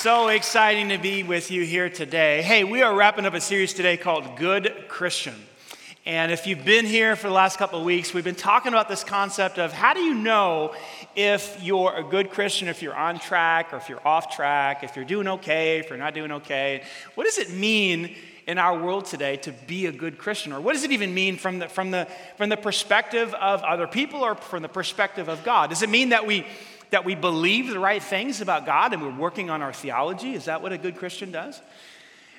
So exciting to be with you here today. Hey, we are wrapping up a series today called Good Christian. And if you've been here for the last couple of weeks, we've been talking about this concept of how do you know if you're a good Christian, if you're on track, or if you're off track, if you're doing okay, if you're not doing okay. What does it mean in our world today to be a good Christian? Or what does it even mean from the, from the, from the perspective of other people or from the perspective of God? Does it mean that we, that we believe the right things about God and we're working on our theology? Is that what a good Christian does?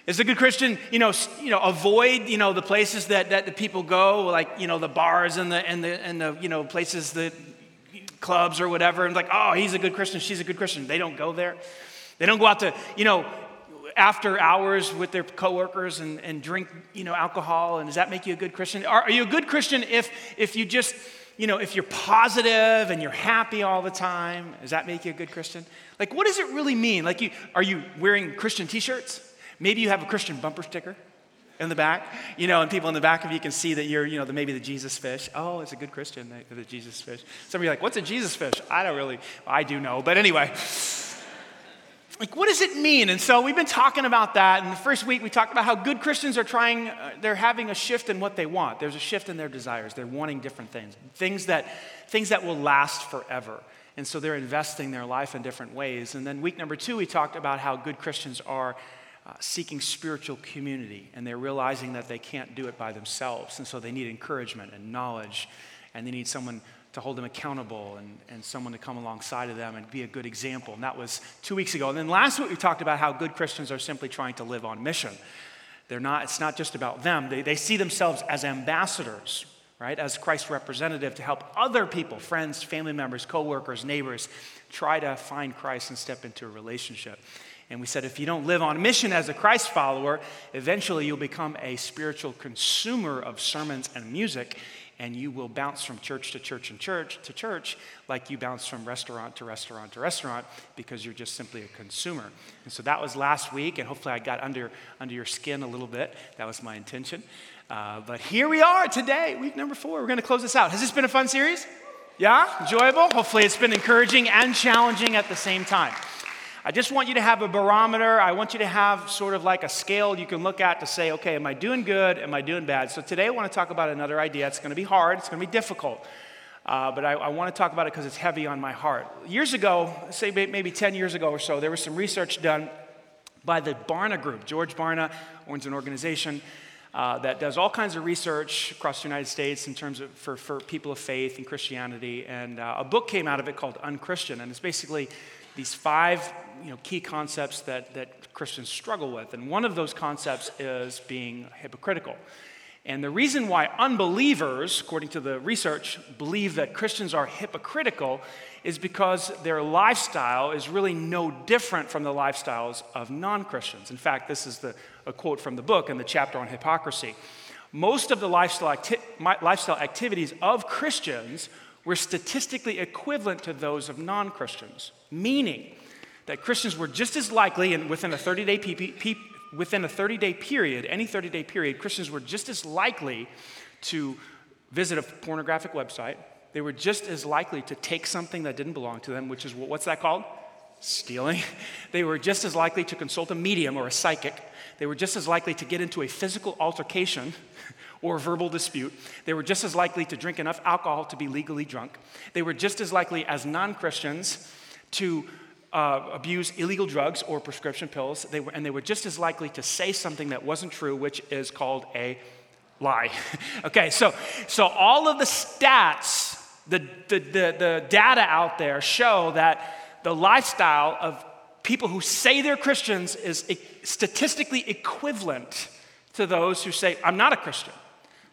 Is a good Christian, you know, you know, avoid, you know, the places that, that the people go, like, you know, the bars and the, and the, and the, you know, places that, clubs or whatever, and like, oh, he's a good Christian, she's a good Christian. They don't go there. They don't go out to, you know, after hours with their coworkers and, and drink, you know, alcohol. And does that make you a good Christian? Are, are you a good Christian if, if you just, you know, if you're positive and you're happy all the time? Does that make you a good Christian? Like, what does it really mean? Like, you, are you wearing Christian t-shirts? Maybe you have a Christian bumper sticker in the back, you know, and people in the back of you can see that you're, you know, the, maybe the Jesus fish. Oh, it's a good Christian, the, the Jesus fish. Some of you are like, what's a Jesus fish? I don't really, I do know, but anyway. Like, what does it mean? And so we've been talking about that. And the first week we talked about how good Christians are trying, uh, they're having a shift in what they want. There's a shift in their desires. They're wanting different things, things that, things that will last forever. And so they're investing their life in different ways. And then week number two, we talked about how good Christians are uh, seeking spiritual community and they're realizing that they can't do it by themselves. And so they need encouragement and knowledge and they need someone to hold them accountable and, and someone to come alongside of them and be a good example. And that was two weeks ago. And then last week we talked about how good Christians are simply trying to live on mission. They're not, it's not just about them. They, they see themselves as ambassadors, right? As Christ's representative to help other people, friends, family members, co-workers, neighbors, try to find Christ and step into a relationship. And we said if you don't live on mission as a Christ follower, eventually you'll become a spiritual consumer of sermons and music, and you will bounce from church to church and church to church like you bounce from restaurant to restaurant to restaurant because you're just simply a consumer. And so that was last week, and hopefully I got under, under your skin a little bit. That was my intention. Uh, but here we are today, week number four. We're going to close this out. Has this been a fun series? Yeah? Enjoyable? Hopefully it's been encouraging and challenging at the same time. I just want you to have a barometer. I want you to have sort of like a scale you can look at to say, okay, am I doing good? Am I doing bad? So today I want to talk about another idea. It's going to be hard, it's going to be difficult. Uh, but I, I, want to talk about it because it's heavy on my heart. Years ago, say maybe 10 years ago or so, there was some research done by the Barna Group. George Barna owns an organization uh, that does all kinds of research across the United States in terms of for, for people of faith and Christianity. And uh, a book came out of it called Unchristian, and it's basically these five you know, key concepts that, that Christians struggle with. And one of those concepts is being hypocritical. And the reason why unbelievers, according to the research, believe that Christians are hypocritical is because their lifestyle is really no different from the lifestyles of non Christians. In fact, this is the, a quote from the book in the chapter on hypocrisy. Most of the lifestyle, acti- lifestyle activities of Christians were statistically equivalent to those of non Christians, meaning that Christians were just as likely, and within a 30 day pe- pe- within a 30 day period, any 30 day period, Christians were just as likely to visit a pornographic website. They were just as likely to take something that didn't belong to them, which is what's that called? Stealing. They were just as likely to consult a medium or a psychic. They were just as likely to get into a physical altercation or verbal dispute. They were just as likely to drink enough alcohol to be legally drunk. They were just as likely as non Christians to uh, abuse illegal drugs or prescription pills. They were, and they were just as likely to say something that wasn't true, which is called a lie. okay, so, so all of the stats, the, the, the, the data out there show that the lifestyle of people who say they're Christians is statistically equivalent to those who say, I'm not a Christian.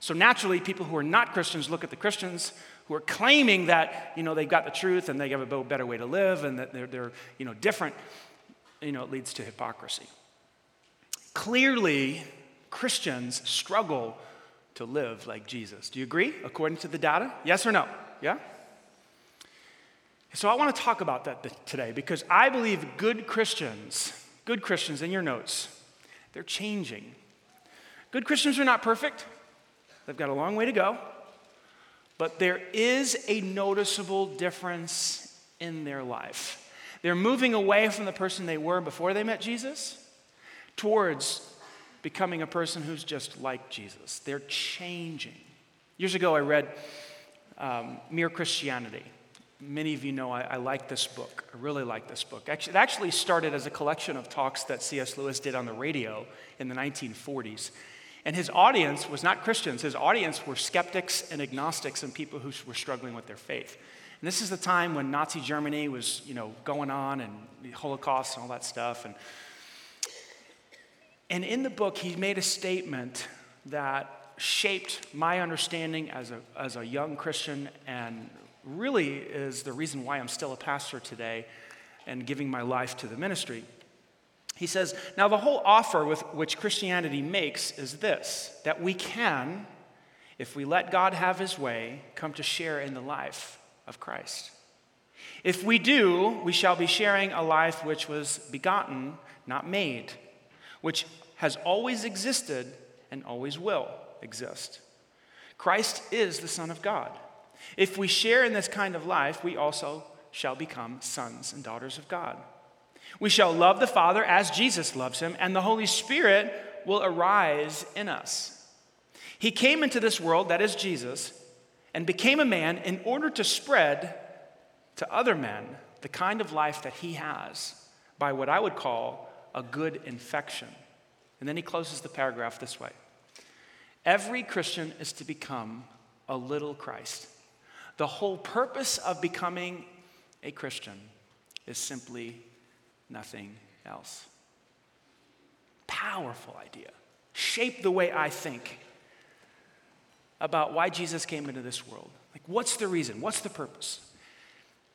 So naturally, people who are not Christians look at the Christians who are claiming that, you know, they've got the truth and they have a better way to live and that they're, they're you know, different. You know, it leads to hypocrisy. Clearly, Christians struggle to live like Jesus. Do you agree, according to the data? Yes or no? Yeah? So I want to talk about that today because I believe good Christians, good Christians in your notes, they're changing. Good Christians are not perfect. They've got a long way to go. But there is a noticeable difference in their life. They're moving away from the person they were before they met Jesus towards becoming a person who's just like Jesus. They're changing. Years ago, I read um, Mere Christianity. Many of you know I, I, like this book. I really like this book. Actually, it actually started as a collection of talks that C.S. Lewis did on the radio in the 1940s. And his audience was not Christians, his audience were skeptics and agnostics and people who were struggling with their faith. And this is the time when Nazi Germany was, you know, going on and the Holocaust and all that stuff. And, and in the book, he made a statement that shaped my understanding as a, as a young Christian and really is the reason why I'm still a pastor today and giving my life to the ministry. He says, Now, the whole offer with which Christianity makes is this that we can, if we let God have his way, come to share in the life of Christ. If we do, we shall be sharing a life which was begotten, not made, which has always existed and always will exist. Christ is the Son of God. If we share in this kind of life, we also shall become sons and daughters of God. We shall love the Father as Jesus loves him, and the Holy Spirit will arise in us. He came into this world, that is Jesus, and became a man in order to spread to other men the kind of life that he has by what I would call a good infection. And then he closes the paragraph this way Every Christian is to become a little Christ. The whole purpose of becoming a Christian is simply nothing else. Powerful idea. Shape the way I think about why Jesus came into this world. Like, what's the reason? What's the purpose?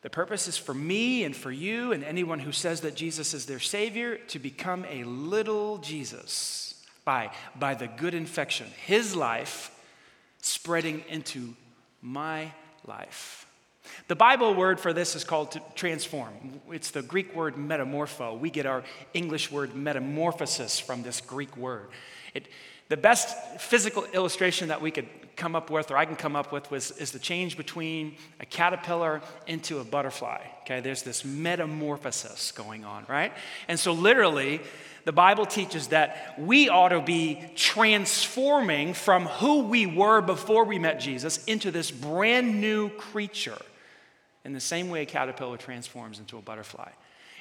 The purpose is for me and for you and anyone who says that Jesus is their Savior to become a little Jesus by, by the good infection, His life spreading into my life. The Bible word for this is called to transform. It's the Greek word metamorpho. We get our English word metamorphosis from this Greek word. It, the best physical illustration that we could come up with, or I can come up with, was, is the change between a caterpillar into a butterfly. Okay, there's this metamorphosis going on, right? And so, literally, the Bible teaches that we ought to be transforming from who we were before we met Jesus into this brand new creature in the same way a caterpillar transforms into a butterfly.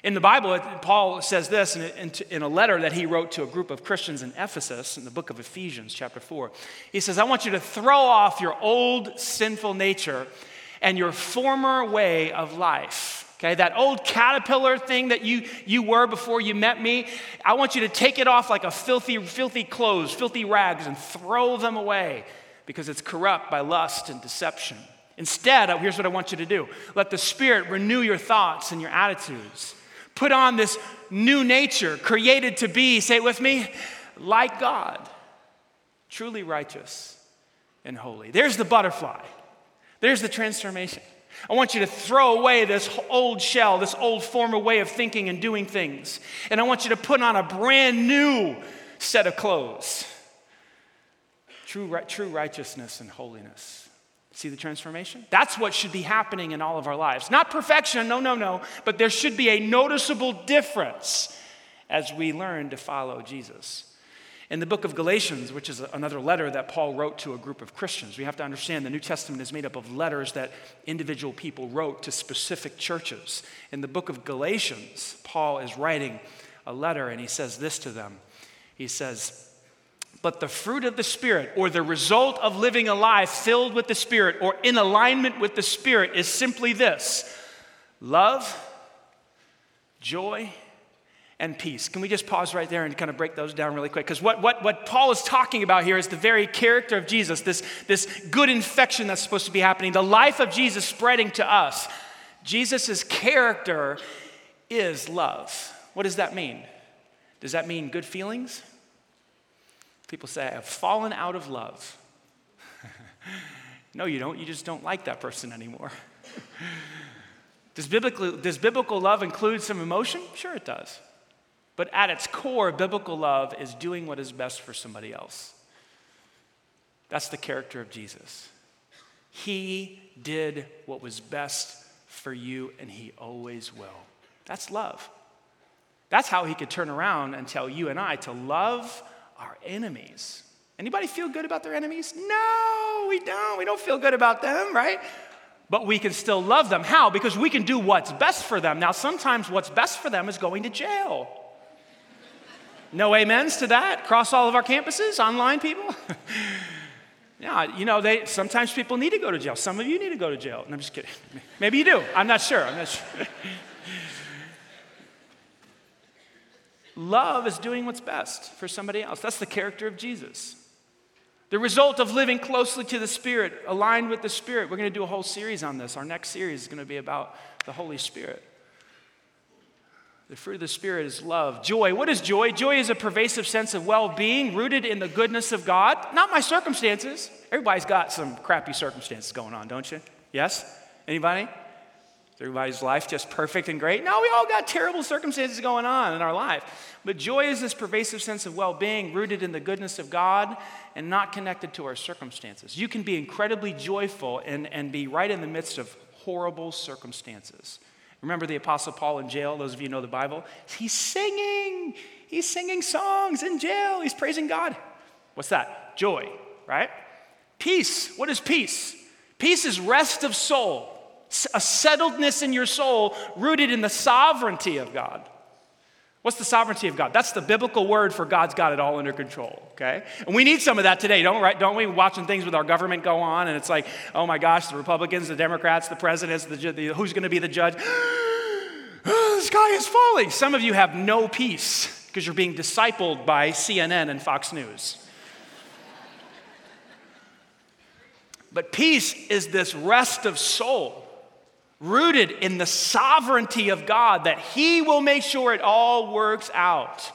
In the Bible, Paul says this in a letter that he wrote to a group of Christians in Ephesus in the book of Ephesians, chapter 4. He says, I want you to throw off your old sinful nature and your former way of life. Okay, that old caterpillar thing that you, you were before you met me, I want you to take it off like a filthy, filthy clothes, filthy rags, and throw them away because it's corrupt by lust and deception. Instead, uh, here's what I want you to do let the Spirit renew your thoughts and your attitudes. Put on this new nature, created to be, say it with me, like God, truly righteous and holy. There's the butterfly, there's the transformation. I want you to throw away this old shell, this old former way of thinking and doing things. And I want you to put on a brand new set of clothes true, true righteousness and holiness. See the transformation? That's what should be happening in all of our lives. Not perfection, no, no, no, but there should be a noticeable difference as we learn to follow Jesus. In the book of Galatians, which is another letter that Paul wrote to a group of Christians, we have to understand the New Testament is made up of letters that individual people wrote to specific churches. In the book of Galatians, Paul is writing a letter and he says this to them. He says, but the fruit of the Spirit, or the result of living a life filled with the Spirit or in alignment with the Spirit, is simply this love, joy, and peace. Can we just pause right there and kind of break those down really quick? Because what, what, what Paul is talking about here is the very character of Jesus, this, this good infection that's supposed to be happening, the life of Jesus spreading to us. Jesus' character is love. What does that mean? Does that mean good feelings? People say, I've fallen out of love. no, you don't. You just don't like that person anymore. does, biblical, does biblical love include some emotion? Sure, it does. But at its core, biblical love is doing what is best for somebody else. That's the character of Jesus. He did what was best for you, and He always will. That's love. That's how he could turn around and tell you and I to love our enemies. Anybody feel good about their enemies? No, we don't. We don't feel good about them, right? But we can still love them. How? Because we can do what's best for them. Now, sometimes what's best for them is going to jail. No amens to that? Across all of our campuses, online people? yeah, you know, they, sometimes people need to go to jail. Some of you need to go to jail. And I'm just kidding. Maybe you do. I'm not sure. I'm not sure. Love is doing what's best for somebody else. That's the character of Jesus. The result of living closely to the Spirit, aligned with the Spirit. We're going to do a whole series on this. Our next series is going to be about the Holy Spirit. The fruit of the Spirit is love. Joy. What is joy? Joy is a pervasive sense of well being rooted in the goodness of God, not my circumstances. Everybody's got some crappy circumstances going on, don't you? Yes? Anybody? Everybody's life just perfect and great? No, we all got terrible circumstances going on in our life. But joy is this pervasive sense of well being rooted in the goodness of God and not connected to our circumstances. You can be incredibly joyful and, and be right in the midst of horrible circumstances. Remember the Apostle Paul in jail? Those of you know the Bible? He's singing. He's singing songs in jail. He's praising God. What's that? Joy, right? Peace. What is peace? Peace is rest of soul a settledness in your soul rooted in the sovereignty of God. What's the sovereignty of God? That's the biblical word for God's got it all under control, okay? And we need some of that today, don't, right, don't we? Watching things with our government go on, and it's like, oh my gosh, the Republicans, the Democrats, the presidents, the, the, who's going to be the judge? the sky is falling. Some of you have no peace because you're being discipled by CNN and Fox News. but peace is this rest of soul rooted in the sovereignty of God, that He will make sure it all works out.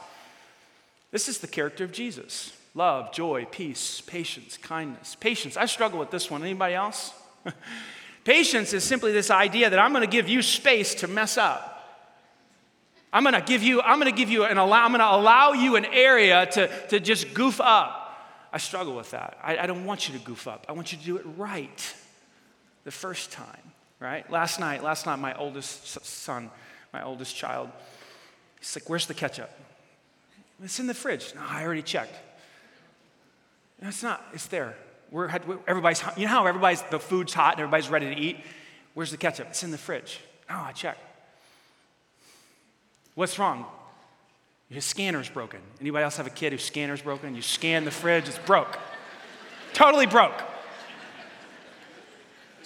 This is the character of Jesus love, joy, peace, patience, kindness. Patience, I struggle with this one. Anybody else? patience is simply this idea that I'm going to give you space to mess up. I'm going to give you, I'm going to give you an allow, I'm going to allow you an area to, to just goof up. I struggle with that. I, I don't want you to goof up. I want you to do it right the first time right? Last night, last night, my oldest son, my oldest child, he's like, Where's the ketchup? It's in the fridge. No, I already checked. No, it's not, it's there. We're, everybody's, you know how everybody's, the food's hot and everybody's ready to eat? Where's the ketchup? It's in the fridge. Oh, I checked. What's wrong? His scanner's broken. Anybody else have a kid whose scanner's broken? You scan the fridge, it's broke. totally broke.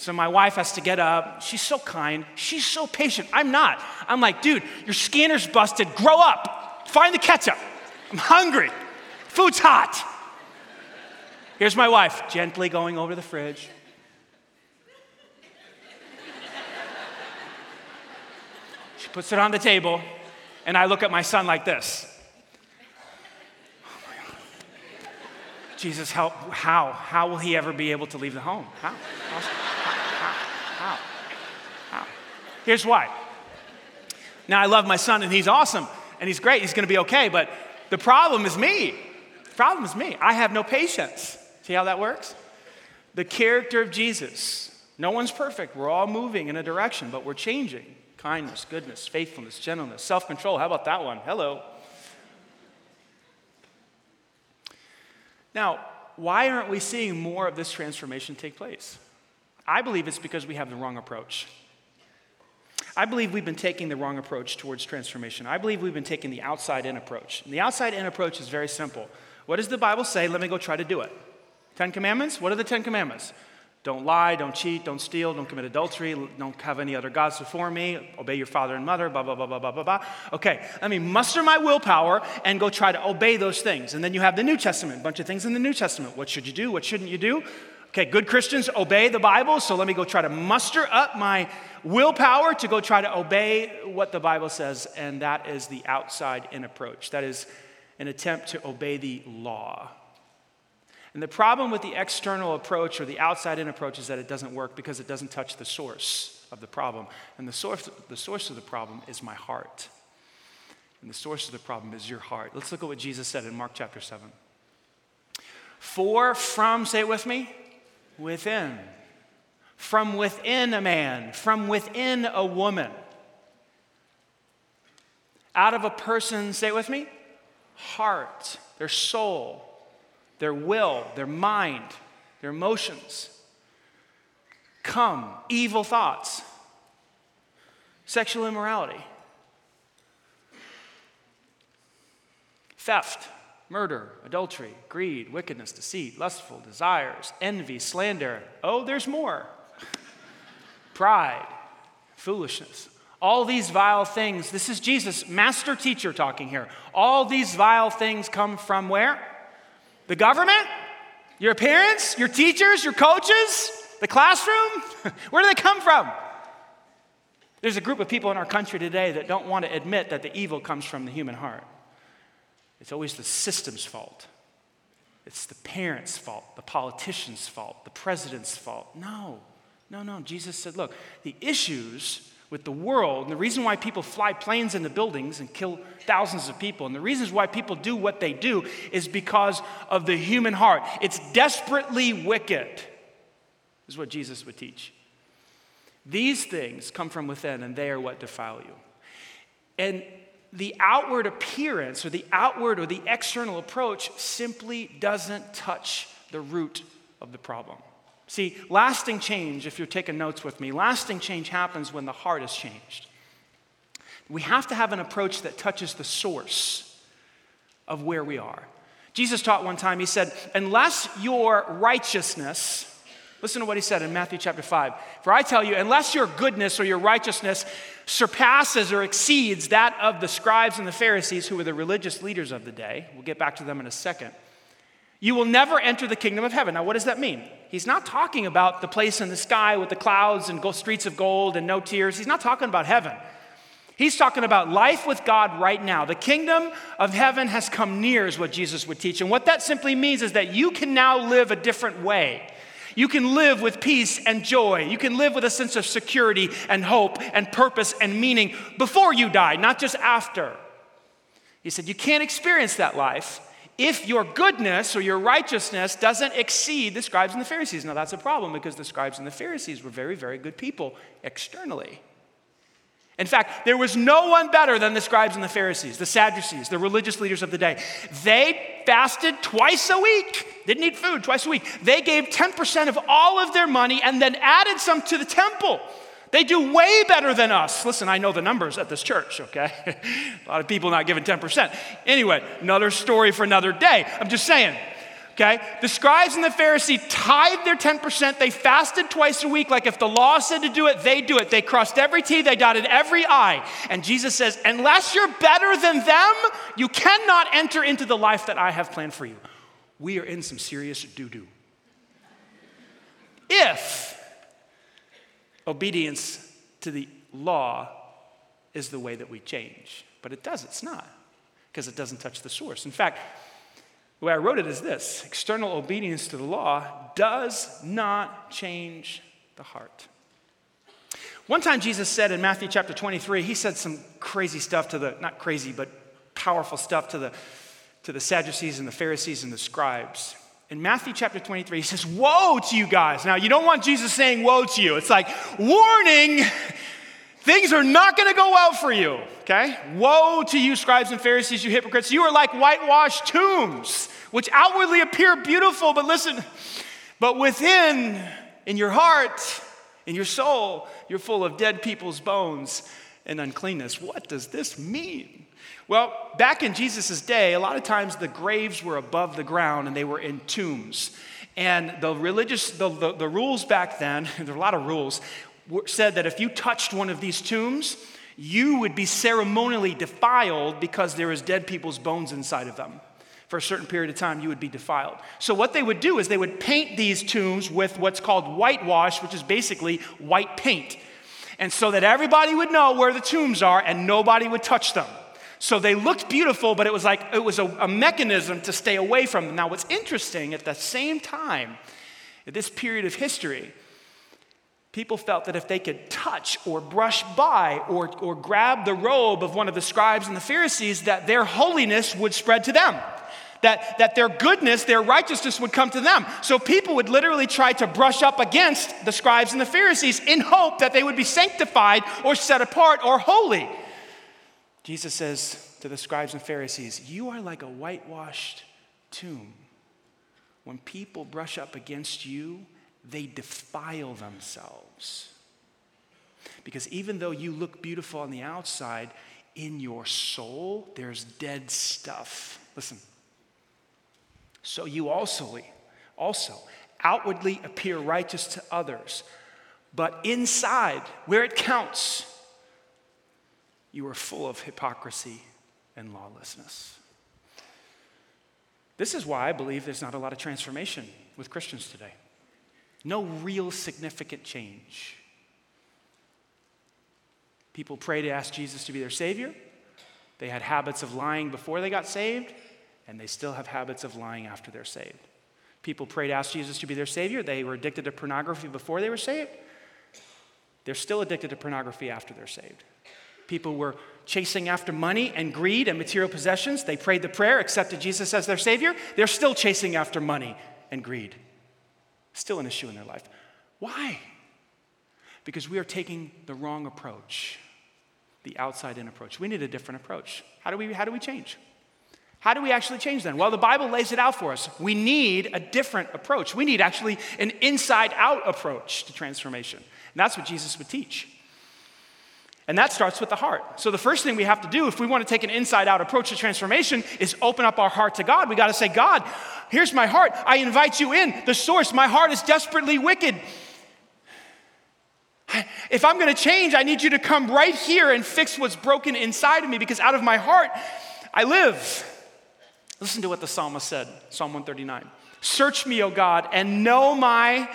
So my wife has to get up. She's so kind. She's so patient. I'm not. I'm like, dude, your scanner's busted. Grow up. Find the ketchup. I'm hungry. Food's hot. Here's my wife gently going over the fridge. She puts it on the table, and I look at my son like this. Jesus, help, how? How will he ever be able to leave the home? How? Here's why. Now, I love my son and he's awesome and he's great. He's going to be okay. But the problem is me. The problem is me. I have no patience. See how that works? The character of Jesus. No one's perfect. We're all moving in a direction, but we're changing. Kindness, goodness, faithfulness, gentleness, self control. How about that one? Hello. Now, why aren't we seeing more of this transformation take place? I believe it's because we have the wrong approach. I believe we've been taking the wrong approach towards transformation. I believe we've been taking the outside in approach. And the outside in approach is very simple. What does the Bible say? Let me go try to do it. Ten Commandments? What are the Ten Commandments? Don't lie, don't cheat, don't steal, don't commit adultery, don't have any other gods before me, obey your father and mother, blah, blah, blah, blah, blah, blah, blah. Okay, let me muster my willpower and go try to obey those things. And then you have the New Testament, a bunch of things in the New Testament. What should you do? What shouldn't you do? Okay, good Christians obey the Bible, so let me go try to muster up my willpower to go try to obey what the Bible says, and that is the outside in approach. That is an attempt to obey the law. And the problem with the external approach or the outside in approach is that it doesn't work because it doesn't touch the source of the problem. And the source, the source of the problem is my heart. And the source of the problem is your heart. Let's look at what Jesus said in Mark chapter 7. For from, say it with me, within. From within a man, from within a woman. Out of a person, say it with me, heart, their soul, their will, their mind, their emotions. Come evil thoughts, sexual immorality, theft, murder, adultery, greed, wickedness, deceit, lustful desires, envy, slander. Oh, there's more. Pride, foolishness. All these vile things, this is Jesus, master teacher talking here. All these vile things come from where? The government? Your parents? Your teachers? Your coaches? The classroom? where do they come from? There's a group of people in our country today that don't want to admit that the evil comes from the human heart. It's always the system's fault. It's the parents' fault, the politician's fault, the president's fault. No, no, no. Jesus said, look, the issues with the world, and the reason why people fly planes into buildings and kill thousands of people, and the reasons why people do what they do is because of the human heart. It's desperately wicked, is what Jesus would teach. These things come from within, and they are what defile you. And the outward appearance or the outward or the external approach simply doesn't touch the root of the problem. See, lasting change, if you're taking notes with me, lasting change happens when the heart is changed. We have to have an approach that touches the source of where we are. Jesus taught one time, he said, Unless your righteousness, listen to what he said in Matthew chapter 5. For I tell you, unless your goodness or your righteousness surpasses or exceeds that of the scribes and the Pharisees, who were the religious leaders of the day, we'll get back to them in a second you will never enter the kingdom of heaven. Now, what does that mean? He's not talking about the place in the sky with the clouds and streets of gold and no tears. He's not talking about heaven. He's talking about life with God right now. The kingdom of heaven has come near, is what Jesus would teach. And what that simply means is that you can now live a different way. You can live with peace and joy. You can live with a sense of security and hope and purpose and meaning before you die, not just after. He said, You can't experience that life if your goodness or your righteousness doesn't exceed the scribes and the Pharisees. Now, that's a problem because the scribes and the Pharisees were very, very good people externally. In fact, there was no one better than the scribes and the Pharisees, the Sadducees, the religious leaders of the day. They fasted twice a week, didn't eat food twice a week. They gave 10% of all of their money and then added some to the temple. They do way better than us. Listen, I know the numbers at this church, okay? a lot of people not giving 10%. Anyway, another story for another day. I'm just saying, okay? The scribes and the Pharisees tithed their 10%. They fasted twice a week. Like if the law said to do it, they do it. They crossed every T, they dotted every I. And Jesus says, unless you're better than them, you cannot enter into the life that I have planned for you. We are in some serious doo doo. If obedience to the law is the way that we change. But it does, it's not, because it doesn't touch the source. In fact, the way I wrote it is this external obedience to the law does not change the heart. One time Jesus said in Matthew chapter 23, he said some crazy stuff to the, not crazy, but powerful stuff to the, to the Sadducees and the Pharisees and the scribes in Matthew chapter 23, he says, Woe to you guys. Now, you don't want Jesus saying woe to you. It's like, warning, things are not going to go well for you, okay? Woe to you, scribes and Pharisees, you hypocrites. You are like whitewashed tombs, which outwardly appear beautiful, but listen, but within, in your heart, in your soul, you're full of dead people's bones and uncleanness. What does this mean? Well, back in Jesus' day, a lot of times the graves were above the ground and they were in tombs. And the religious, the, the, the rules back then, there are a lot of rules, said that if you touched one of these tombs, you would be ceremonially defiled because there is dead people's bones inside of them. For a certain period of time, you would be defiled. So, what they would do is they would paint these tombs with what's called whitewash, which is basically white paint. And so that everybody would know where the tombs are and nobody would touch them. So they looked beautiful, but it was like it was a, a mechanism to stay away from them. Now, what's interesting at the same time, at this period of history, people felt that if they could touch or brush by or, or grab the robe of one of the scribes and the Pharisees, that their holiness would spread to them. That, that their goodness, their righteousness would come to them. So people would literally try to brush up against the scribes and the Pharisees in hope that they would be sanctified or set apart or holy. Jesus says to the scribes and Pharisees, You are like a whitewashed tomb. When people brush up against you, they defile themselves. Because even though you look beautiful on the outside, in your soul, there's dead stuff. Listen. So you also, also outwardly appear righteous to others, but inside, where it counts, you are full of hypocrisy and lawlessness. This is why I believe there's not a lot of transformation with Christians today. No real significant change. People pray to ask Jesus to be their Savior. They had habits of lying before they got saved, and they still have habits of lying after they're saved. People pray to ask Jesus to be their Savior. They were addicted to pornography before they were saved. They're still addicted to pornography after they're saved. People were chasing after money and greed and material possessions. They prayed the prayer, accepted Jesus as their Savior. They're still chasing after money and greed. Still an issue in their life. Why? Because we are taking the wrong approach, the outside in approach. We need a different approach. How do we, how do we change? How do we actually change then? Well, the Bible lays it out for us. We need a different approach. We need actually an inside out approach to transformation. And that's what Jesus would teach. And that starts with the heart. So, the first thing we have to do if we want to take an inside out approach to transformation is open up our heart to God. We got to say, God, here's my heart. I invite you in, the source. My heart is desperately wicked. If I'm going to change, I need you to come right here and fix what's broken inside of me because out of my heart, I live. Listen to what the psalmist said, Psalm 139. Search me, O God, and know my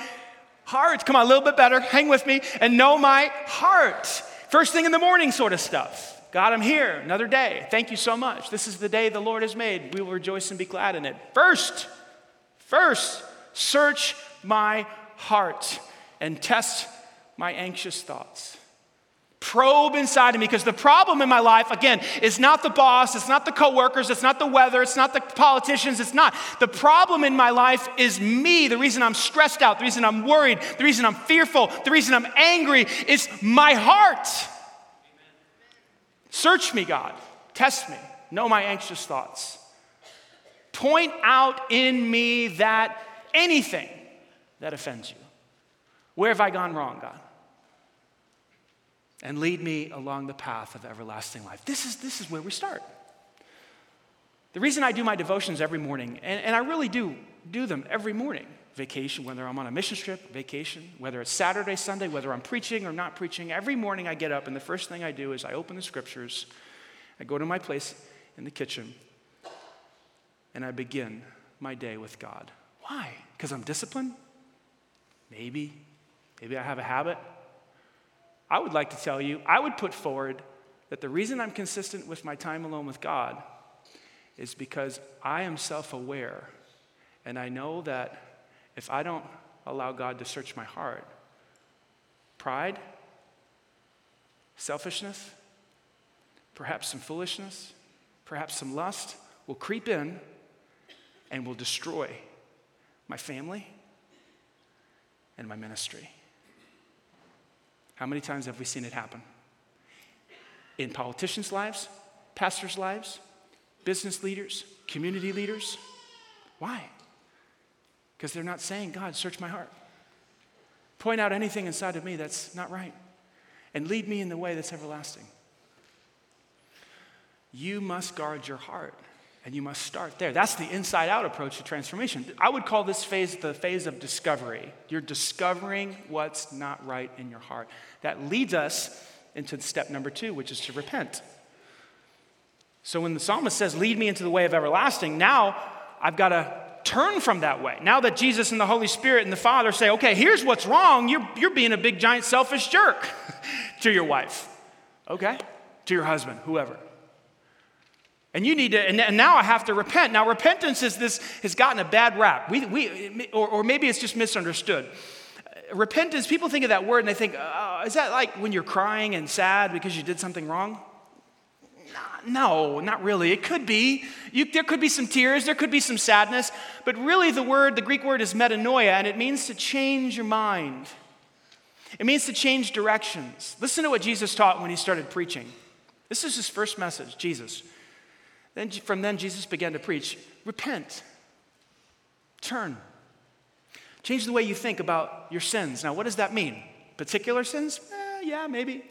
heart. Come on, a little bit better. Hang with me and know my heart. First thing in the morning, sort of stuff. God, I'm here, another day. Thank you so much. This is the day the Lord has made. We will rejoice and be glad in it. First, first, search my heart and test my anxious thoughts. Probe inside of me because the problem in my life, again, is not the boss, it's not the coworkers, it's not the weather, it's not the politicians, it's not. The problem in my life is me. The reason I'm stressed out, the reason I'm worried, the reason I'm fearful, the reason I'm angry is my heart. Search me, God. Test me. Know my anxious thoughts. Point out in me that anything that offends you. Where have I gone wrong, God? And lead me along the path of everlasting life. This is, this is where we start. The reason I do my devotions every morning, and, and I really do do them every morning, vacation, whether I'm on a mission trip, vacation, whether it's Saturday, Sunday, whether I'm preaching or not preaching, every morning I get up and the first thing I do is I open the scriptures, I go to my place in the kitchen, and I begin my day with God. Why? Because I'm disciplined? Maybe. Maybe I have a habit. I would like to tell you, I would put forward that the reason I'm consistent with my time alone with God is because I am self aware and I know that if I don't allow God to search my heart, pride, selfishness, perhaps some foolishness, perhaps some lust will creep in and will destroy my family and my ministry. How many times have we seen it happen? In politicians' lives, pastors' lives, business leaders, community leaders. Why? Because they're not saying, God, search my heart. Point out anything inside of me that's not right and lead me in the way that's everlasting. You must guard your heart. And you must start there. That's the inside out approach to transformation. I would call this phase the phase of discovery. You're discovering what's not right in your heart. That leads us into step number two, which is to repent. So when the psalmist says, Lead me into the way of everlasting, now I've got to turn from that way. Now that Jesus and the Holy Spirit and the Father say, Okay, here's what's wrong, you're, you're being a big, giant, selfish jerk to your wife, okay? To your husband, whoever. And you need to, and now I have to repent. Now, repentance is this, has gotten a bad rap. We, we, or, or maybe it's just misunderstood. Repentance, people think of that word and they think, oh, is that like when you're crying and sad because you did something wrong? No, not really. It could be. You, there could be some tears, there could be some sadness, but really the word, the Greek word is metanoia, and it means to change your mind. It means to change directions. Listen to what Jesus taught when he started preaching. This is his first message, Jesus. Then from then Jesus began to preach, repent. Turn. Change the way you think about your sins. Now, what does that mean? Particular sins? Eh, yeah, maybe.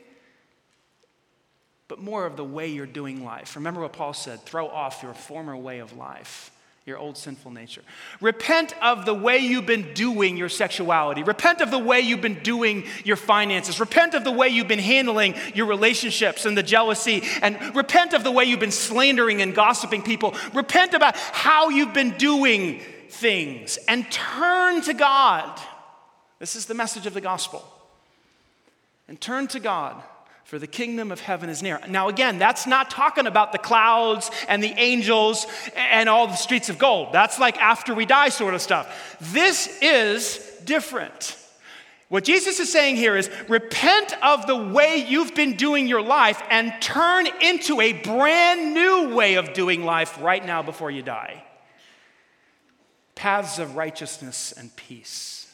But more of the way you're doing life. Remember what Paul said throw off your former way of life your old sinful nature. Repent of the way you've been doing your sexuality. Repent of the way you've been doing your finances. Repent of the way you've been handling your relationships and the jealousy. And repent of the way you've been slandering and gossiping people. Repent about how you've been doing things and turn to God. This is the message of the gospel. And turn to God for the kingdom of heaven is near. Now, again, that's not talking about the clouds and the angels and all the streets of gold. That's like after we die sort of stuff. This is different. What Jesus is saying here is repent of the way you've been doing your life and turn into a brand new way of doing life right now before you die. Paths of righteousness and peace.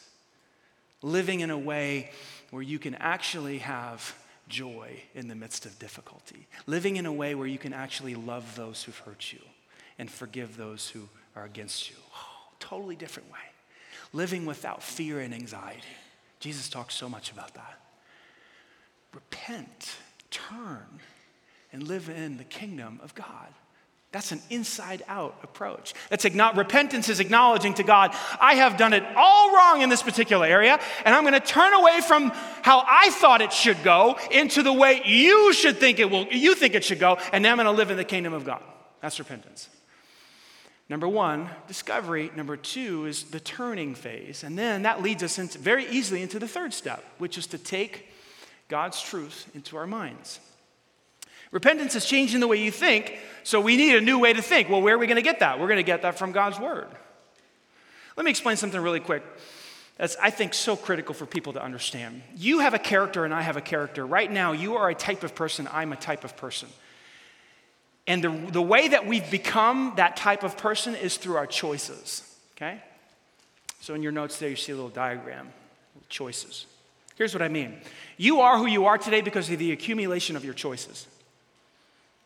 Living in a way where you can actually have joy in the midst of difficulty, living in a way where you can actually love those who've hurt you and forgive those who are against you. Oh, totally different way. Living without fear and anxiety. Jesus talks so much about that. Repent, turn, and live in the kingdom of God. That's an inside out approach. That's igno- repentance is acknowledging to God, I have done it all wrong in this particular area, and I'm going to turn away from how I thought it should go into the way you should think it will, you think it should go, and now I'm going to live in the kingdom of God. That's repentance. Number one, discovery. Number two is the turning phase. And then that leads us into, very easily into the third step, which is to take God's truth into our minds. Repentance is changing the way you think, so we need a new way to think. Well, where are we going to get that? We're going to get that from God's Word. Let me explain something really quick that's, I think, so critical for people to understand. You have a character, and I have a character. Right now, you are a type of person, I'm a type of person. And the, the way that we've become that type of person is through our choices, okay? So in your notes there, you see a little diagram, choices. Here's what I mean you are who you are today because of the accumulation of your choices.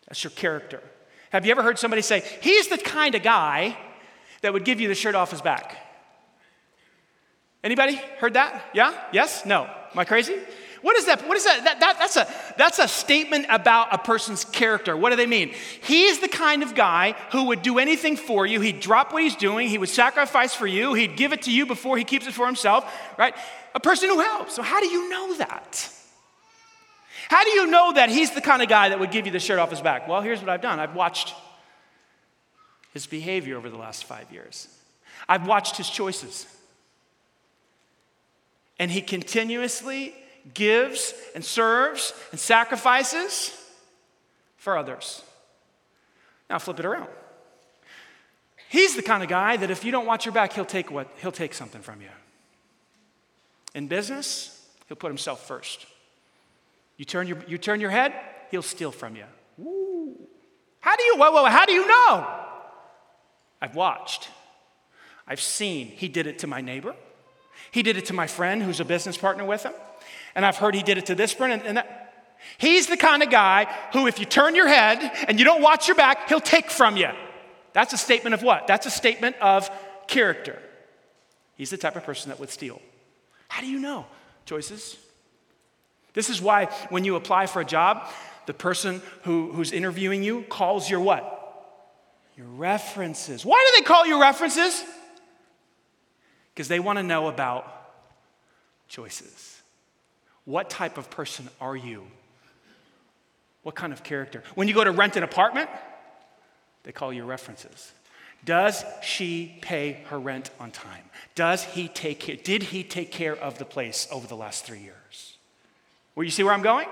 That's your character. Have you ever heard somebody say, he's the kind of guy that would give you the shirt off his back? Anybody heard that? Yeah? Yes? No? Am I crazy? What is that? What is that? that, that that's, a, that's a statement about a person's character. What do they mean? He's the kind of guy who would do anything for you. He'd drop what he's doing. He would sacrifice for you. He'd give it to you before he keeps it for himself, right? A person who helps. So, how do you know that? How do you know that he's the kind of guy that would give you the shirt off his back? Well, here's what I've done I've watched his behavior over the last five years, I've watched his choices. And he continuously gives and serves and sacrifices for others. Now flip it around. He's the kind of guy that if you don't watch your back, he'll take what? He'll take something from you. In business, he'll put himself first. You turn your, you turn your head, he'll steal from you. Woo. How do you, whoa, whoa, how do you know? I've watched. I've seen. He did it to my neighbor. He did it to my friend who's a business partner with him. And I've heard he did it to this friend. And, and that. He's the kind of guy who, if you turn your head and you don't watch your back, he'll take from you. That's a statement of what? That's a statement of character. He's the type of person that would steal. How do you know? Choices. This is why when you apply for a job, the person who, who's interviewing you calls your what? Your references. Why do they call you references? Because they want to know about choices. What type of person are you? What kind of character? When you go to rent an apartment, they call you references. Does she pay her rent on time? Does he take care? Did he take care of the place over the last three years? Well, you see where I'm going?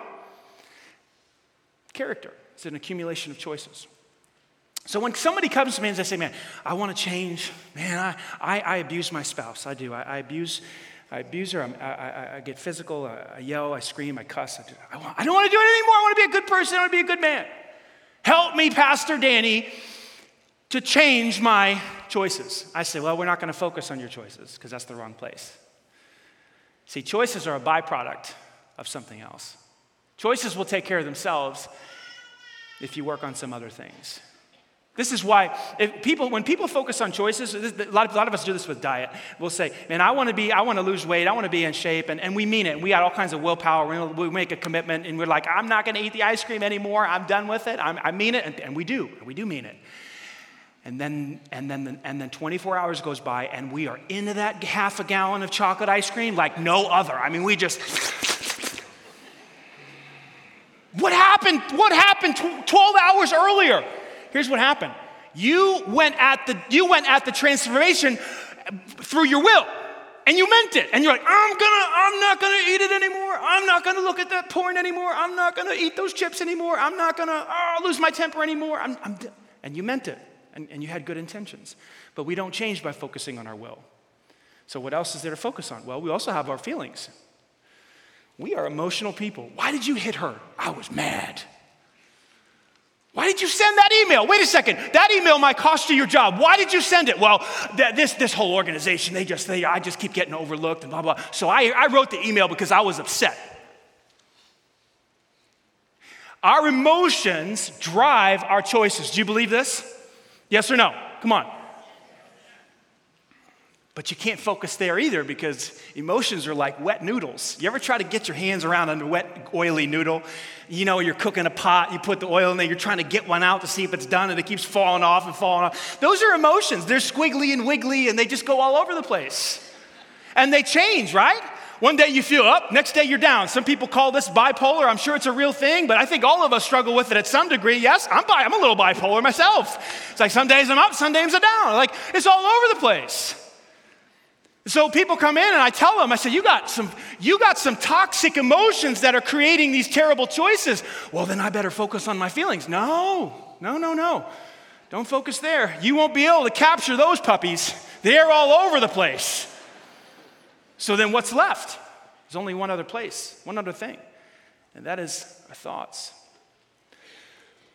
Character. It's an accumulation of choices. So when somebody comes to me and they say, man, I want to change, man, I, I, I, abuse my spouse. I do. I, I abuse, I abuse her. I, I, I get physical. I, yell. I scream. I cuss. I, do, want, I don't want to do it anymore. I want to be a good person. I want to be a good man. Help me, Pastor Danny, to change my choices. I say, well, we're not going to focus on your choices because that's the wrong place. See, choices are a byproduct of something else. Choices will take care of themselves. if you work on some other things. This is why if people, when people focus on choices, a, lot of, a lot of us do this with diet. We'll say, man, I want to be, I want to lose weight, I want to be in shape, and, and we mean it. We got all kinds of willpower. We, we make a commitment, and we're like, I'm not going to eat the ice cream anymore. I'm done with it. I'm, i mean it, and, and we do. We do mean it. And then, and, then, and then 24 hours goes by, and we are into that half a gallon of chocolate ice cream like no other. I mean, we just. What happened? What happened 12 hours earlier? Here's what happened. You went at the, you went at the transformation through your will. And you meant it. And you're like, I'm gonna, I'm not gonna eat it anymore. I'm not gonna look at that porn anymore. I'm not gonna eat those chips anymore. I'm not gonna oh, lose my temper anymore. I'm, I'm, and you meant it and, and you had good intentions. But we don't change by focusing on our will. So, what else is there to focus on? Well, we also have our feelings. We are emotional people. Why did you hit her? I was mad. Why did you send that email? Wait a second. That email might cost you your job. Why did you send it? Well, th- this, this whole organization, they just, they, I just keep getting overlooked and blah, blah. So I, I wrote the email because I was upset. Our emotions drive our choices. Do you believe this? Yes or no? Come on. But you can't focus there either because emotions are like wet noodles. You ever try to get your hands around a wet, oily noodle? You know, you're cooking a pot, you put the oil in there, you're trying to get one out to see if it's done, and it keeps falling off and falling off. Those are emotions. They're squiggly and wiggly, and they just go all over the place. And they change, right? One day you feel up, next day you're down. Some people call this bipolar. I'm sure it's a real thing, but I think all of us struggle with it at some degree. Yes, I'm, bi- I'm a little bipolar myself. It's like some days I'm up, some days I'm down. Like it's all over the place. So people come in and I tell them, I say, you got some, you got some toxic emotions that are creating these terrible choices. Well, then I better focus on my feelings. No, no, no, no. Don't focus there. You won't be able to capture those puppies. They're all over the place. So then what's left? There's only one other place, one other thing, and that is our thoughts.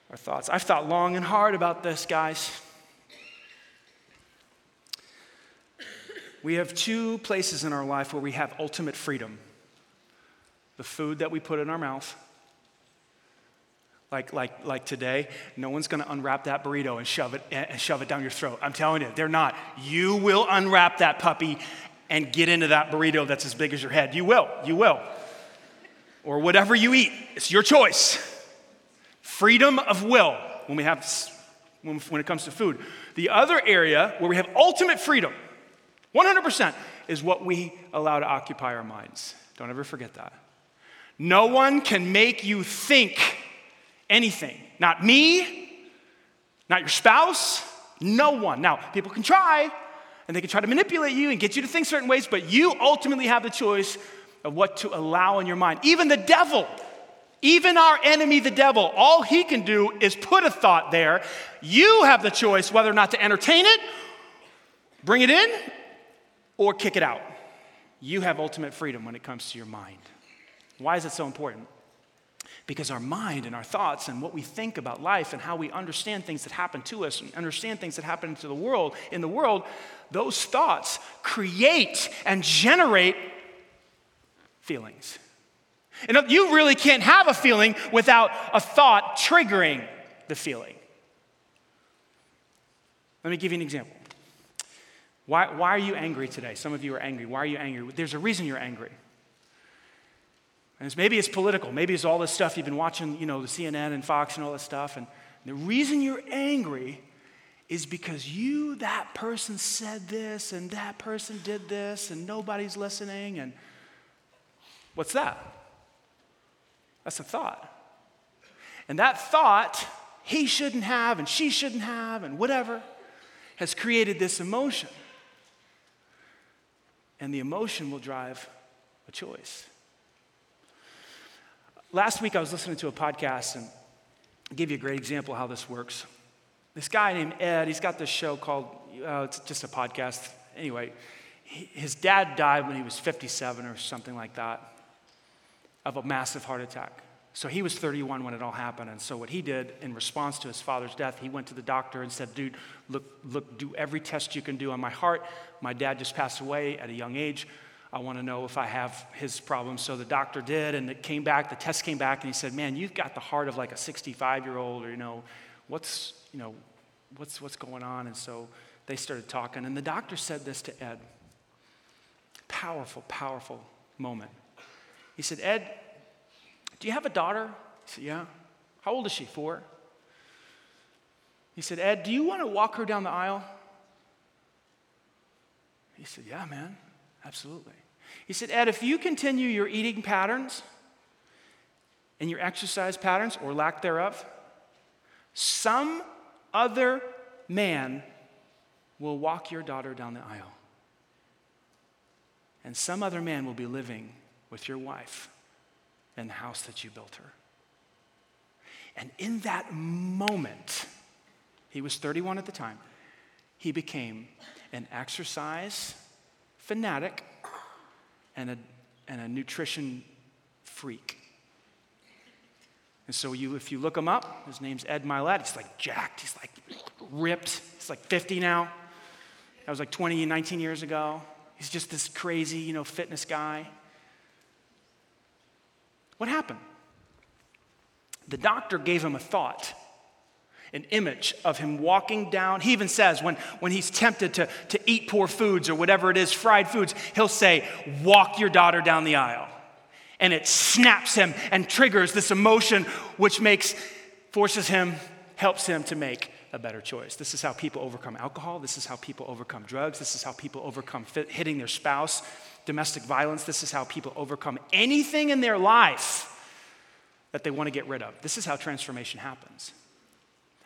Our thoughts. I've thought long and hard about this, guys. We have two places in our life where we have ultimate freedom the food that we put in our mouth. Like, like, like today, no one's gonna unwrap that burrito and shove it eh, and shove it down your throat. I'm telling you, they're not. You will unwrap that puppy and get into that burrito that's as big as your head. You will, you will. Or whatever you eat, it's your choice. Freedom of will when we have when it comes to food. The other area where we have ultimate freedom, 100%, is what we allow to occupy our minds. Don't ever forget that. No one can make you think anything. Not me, not your spouse, no one. Now, people can try, and they can try to manipulate you and get you to think certain ways, but you ultimately have the choice of what to allow in your mind. Even the devil, even our enemy, the devil, all he can do is put a thought there. You have the choice whether or not to entertain it, bring it in, or kick it out. You have ultimate freedom when it comes to your mind. Why is it so important? Because our mind and our thoughts and what we think about life and how we understand things that happen to us and understand things that happen to the world, in the world, those thoughts create and generate feelings. And you really can't have a feeling without a thought triggering the feeling. Let me give you an example. Why, why are you angry today? Some of you are angry. Why are you angry? There's a reason you're angry. And it's, maybe it's political. Maybe it's all this stuff you've been watching, you know, the CNN and Fox and all this stuff. And the reason you're angry is because you, that person said this and that person did this and nobody's listening. And what's that? That's a thought. And that thought, he shouldn't have and she shouldn't have and whatever, has created this emotion. And the emotion will drive a choice. Last week I was listening to a podcast and I'll give you a great example of how this works. This guy named Ed, he's got this show called, uh, it's just a podcast. Anyway, he, his dad died when he was 57 or something like that of a massive heart attack. So he was 31 when it all happened. And so what he did in response to his father's death, he went to the doctor and said, dude, look, look, do every test you can do on my heart. My dad just passed away at a young age. I want to know if I have his problem. So the doctor did, and it came back, the test came back, and he said, Man, you've got the heart of like a 65 year old, or, you know, what's, you know, what's, what's going on? And so they started talking, and the doctor said this to Ed. Powerful, powerful moment. He said, Ed, do you have a daughter? He said, Yeah. How old is she? Four. He said, Ed, do you want to walk her down the aisle? He said, Yeah, man, absolutely. He said, Ed, if you continue your eating patterns and your exercise patterns or lack thereof, some other man will walk your daughter down the aisle. And some other man will be living with your wife in the house that you built her. And in that moment, he was 31 at the time, he became an exercise fanatic and a, and a nutrition freak. And so you, if you look him up, his name's Ed Mylett. He's like jacked. He's like ripped. He's like 50 now. That was like 20, 19 years ago. He's just this crazy, you know, fitness guy. What happened? The doctor gave him a thought an image of him walking down. He even says when, when he's tempted to, to eat poor foods or whatever it is, fried foods, he'll say, Walk your daughter down the aisle. And it snaps him and triggers this emotion, which makes, forces him, helps him to make a better choice. This is how people overcome alcohol. This is how people overcome drugs. This is how people overcome fit, hitting their spouse, domestic violence. This is how people overcome anything in their life that they want to get rid of. This is how transformation happens.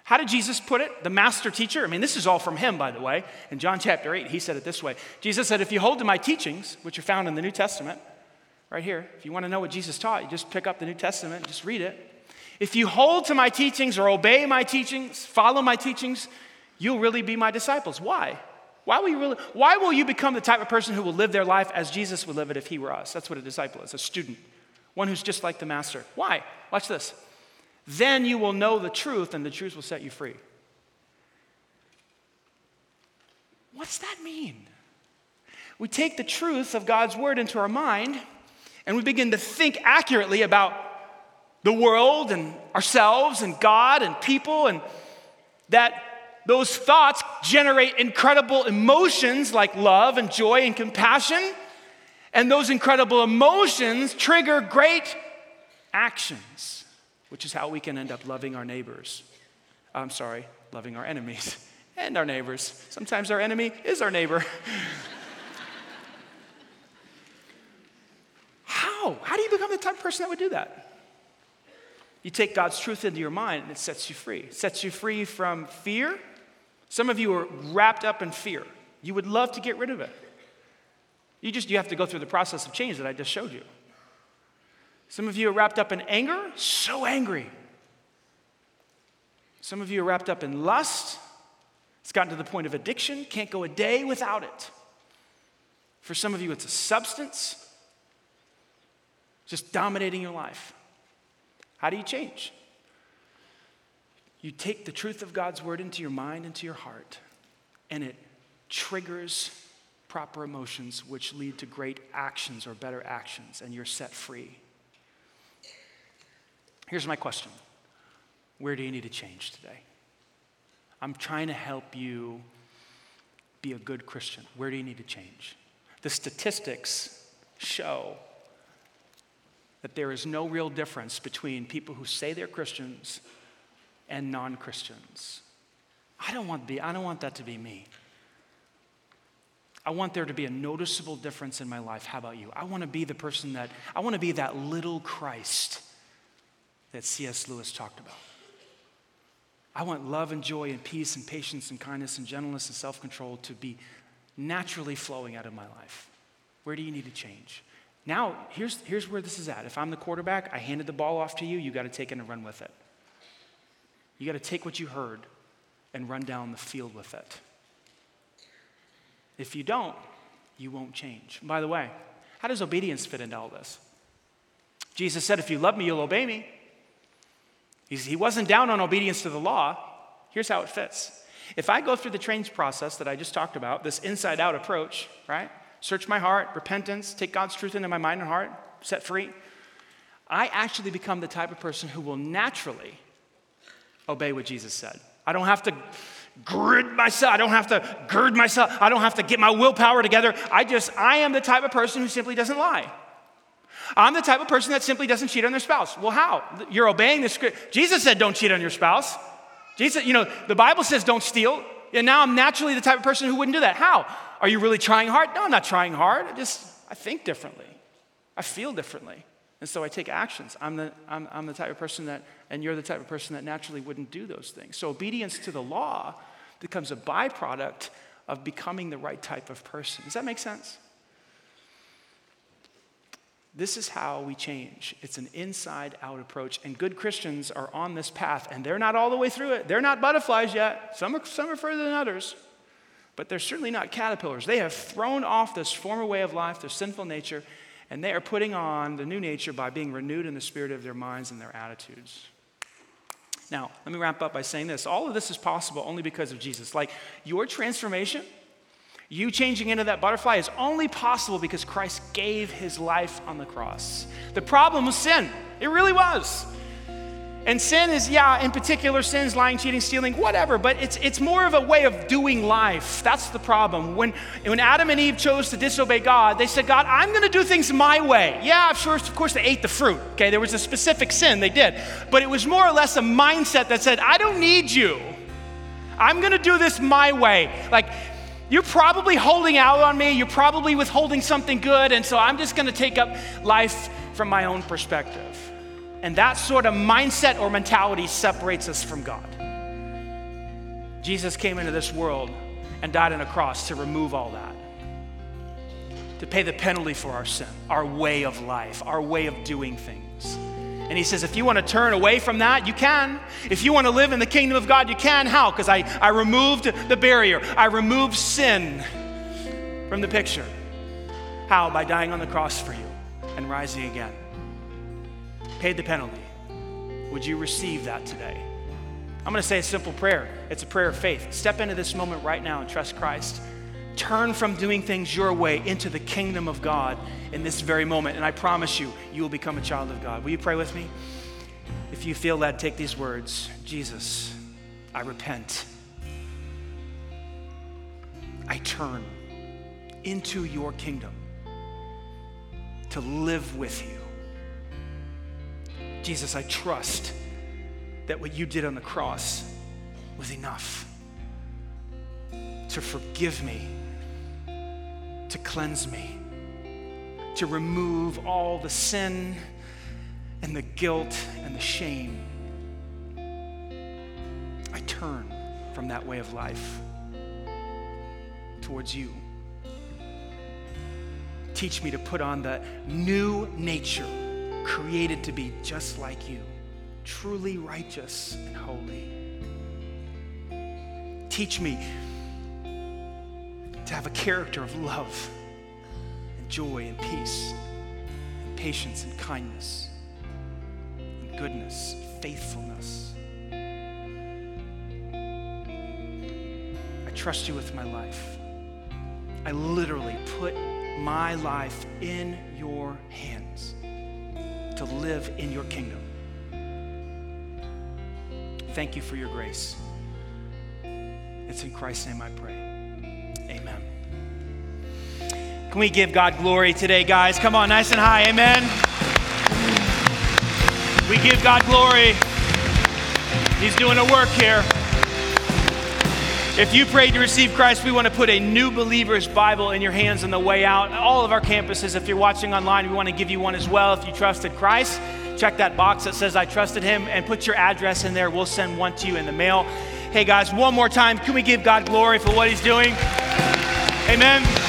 How did Jesus put it? The master teacher? I mean, this is all from him, by the way. In John chapter 8, he said it this way Jesus said, If you hold to my teachings, which are found in the New Testament, right here, if you want to know what Jesus taught, you just pick up the New Testament and just read it. If you hold to my teachings or obey my teachings, follow my teachings, you'll really be my disciples. Why? Why will you really, why will you become the type of person who will live their life as Jesus would live it if he were us? That's what a disciple is, a student, one who's just like the master. Why? Watch this. Then you will know the truth, and the truth will set you free. What's that mean? We take the truth of God's word into our mind and we begin to think accurately about the world and ourselves and God and people, and that those thoughts generate incredible emotions like love and joy and compassion. And those incredible emotions trigger great actions which is how we can end up loving our neighbors. I'm sorry, loving our enemies and our neighbors. Sometimes our enemy is our neighbor. how? How do you become the type of person that would do that? You take God's truth into your mind and it sets you free. It sets you free from fear. Some of you are wrapped up in fear. You would love to get rid of it. You just you have to go through the process of change that I just showed you. Some of you are wrapped up in anger, so angry. Some of you are wrapped up in lust. It's gotten to the point of addiction, can't go a day without it. For some of you, it's a substance just dominating your life. How do you change? You take the truth of God's word into your mind, into your heart, and it triggers proper emotions, which lead to great actions or better actions, and you're set free. Here's my question Where do you need to change today? I'm trying to help you be a good Christian. Where do you need to change? The statistics show that there is no real difference between people who say they're Christians and non Christians. I don't, want be, I don't want that to be me. I want there to be a noticeable difference in my life. How about you? I want to be the person that, I want to be that little Christ that C.S. Lewis talked about. I want love and joy and peace and patience and kindness and gentleness and self control to be naturally flowing out of my life. Where do you need to change? Now, here's, here's where this is at. If I'm the quarterback, I handed the ball off to you, you got to take it and run with it. You got to take what you heard and run down the field with it. If you don't, you won't change. By the way, how does obedience fit into all this? Jesus said, If you love me, you'll obey me. He's, he wasn't down on obedience to the law. Here's how it fits. If I go through the change process that I just talked about, this inside out approach, right? search my heart, repentance, take God's truth into my mind and heart, set free, I actually become the type of person who will naturally obey what Jesus said. I don't have to grid myself. I don't have to gird myself. I don't have to get my willpower together. I just, I am the type of person who simply doesn't lie. I'm the type of person that simply doesn't cheat on their spouse. Well, how? You're obeying the script. Jesus said, don't cheat on your spouse. Jesus, you know, the Bible says don't steal. And now I'm naturally the type of person who wouldn't do that. How? Are you really trying hard? No, I'm not trying hard. I just, I think differently. I feel differently. And so I take actions. I'm the, I'm, I'm the type of person that, and you're the type of person that naturally wouldn't do those things. So obedience to the law becomes a byproduct of becoming the right type of person. Does that make sense? This is how we change. It's an inside out approach. And good Christians are on this path, and they're not all the way through it. They're not butterflies yet. Some are, some are further than others, but they're certainly not caterpillars. They have thrown off this former way of life, their sinful nature, and they are putting on the new nature by being renewed in the spirit of their minds and their attitudes. Now, let me wrap up by saying this all of this is possible only because of Jesus. Like your transformation you changing into that butterfly is only possible because Christ gave his life on the cross. The problem was sin. It really was. And sin is, yeah, in particular, sins, lying, cheating, stealing, whatever, but it's, it's more of a way of doing life. That's the problem. When, when Adam and Eve chose to disobey God, they said, God, I'm going to do things my way. Yeah, sure, of course, they ate the fruit. Okay, there was a specific sin they did, but it was more or less a mindset that said, I don't need you. I'm going to do this my way. Like, you're probably holding out on me. You're probably withholding something good. And so I'm just going to take up life from my own perspective. And that sort of mindset or mentality separates us from God. Jesus came into this world and died on a cross to remove all that, to pay the penalty for our sin, our way of life, our way of doing things. And he says, if you want to turn away from that, you can. If you want to live in the kingdom of God, you can. How? Because I, I removed the barrier, I removed sin from the picture. How? By dying on the cross for you and rising again. Paid the penalty. Would you receive that today? I'm going to say a simple prayer. It's a prayer of faith. Step into this moment right now and trust Christ. Turn from doing things your way into the kingdom of God in this very moment. And I promise you, you will become a child of God. Will you pray with me? If you feel that, take these words Jesus, I repent. I turn into your kingdom to live with you. Jesus, I trust that what you did on the cross was enough to forgive me to cleanse me, to remove all the sin and the guilt and the shame. I turn from that way of life towards you. Teach me to put on the new nature created to be just like you, truly righteous and holy. Teach me to have a character of love and joy and peace and patience and kindness and goodness, and faithfulness. I trust you with my life. I literally put my life in your hands to live in your kingdom. Thank you for your grace. It's in Christ's name I pray. Amen. Can we give God glory today, guys? Come on, nice and high. Amen. We give God glory. He's doing a work here. If you prayed to receive Christ, we want to put a new believer's Bible in your hands on the way out. All of our campuses, if you're watching online, we want to give you one as well. If you trusted Christ, check that box that says I trusted him and put your address in there. We'll send one to you in the mail. Hey guys, one more time, can we give God glory for what he's doing? Amen.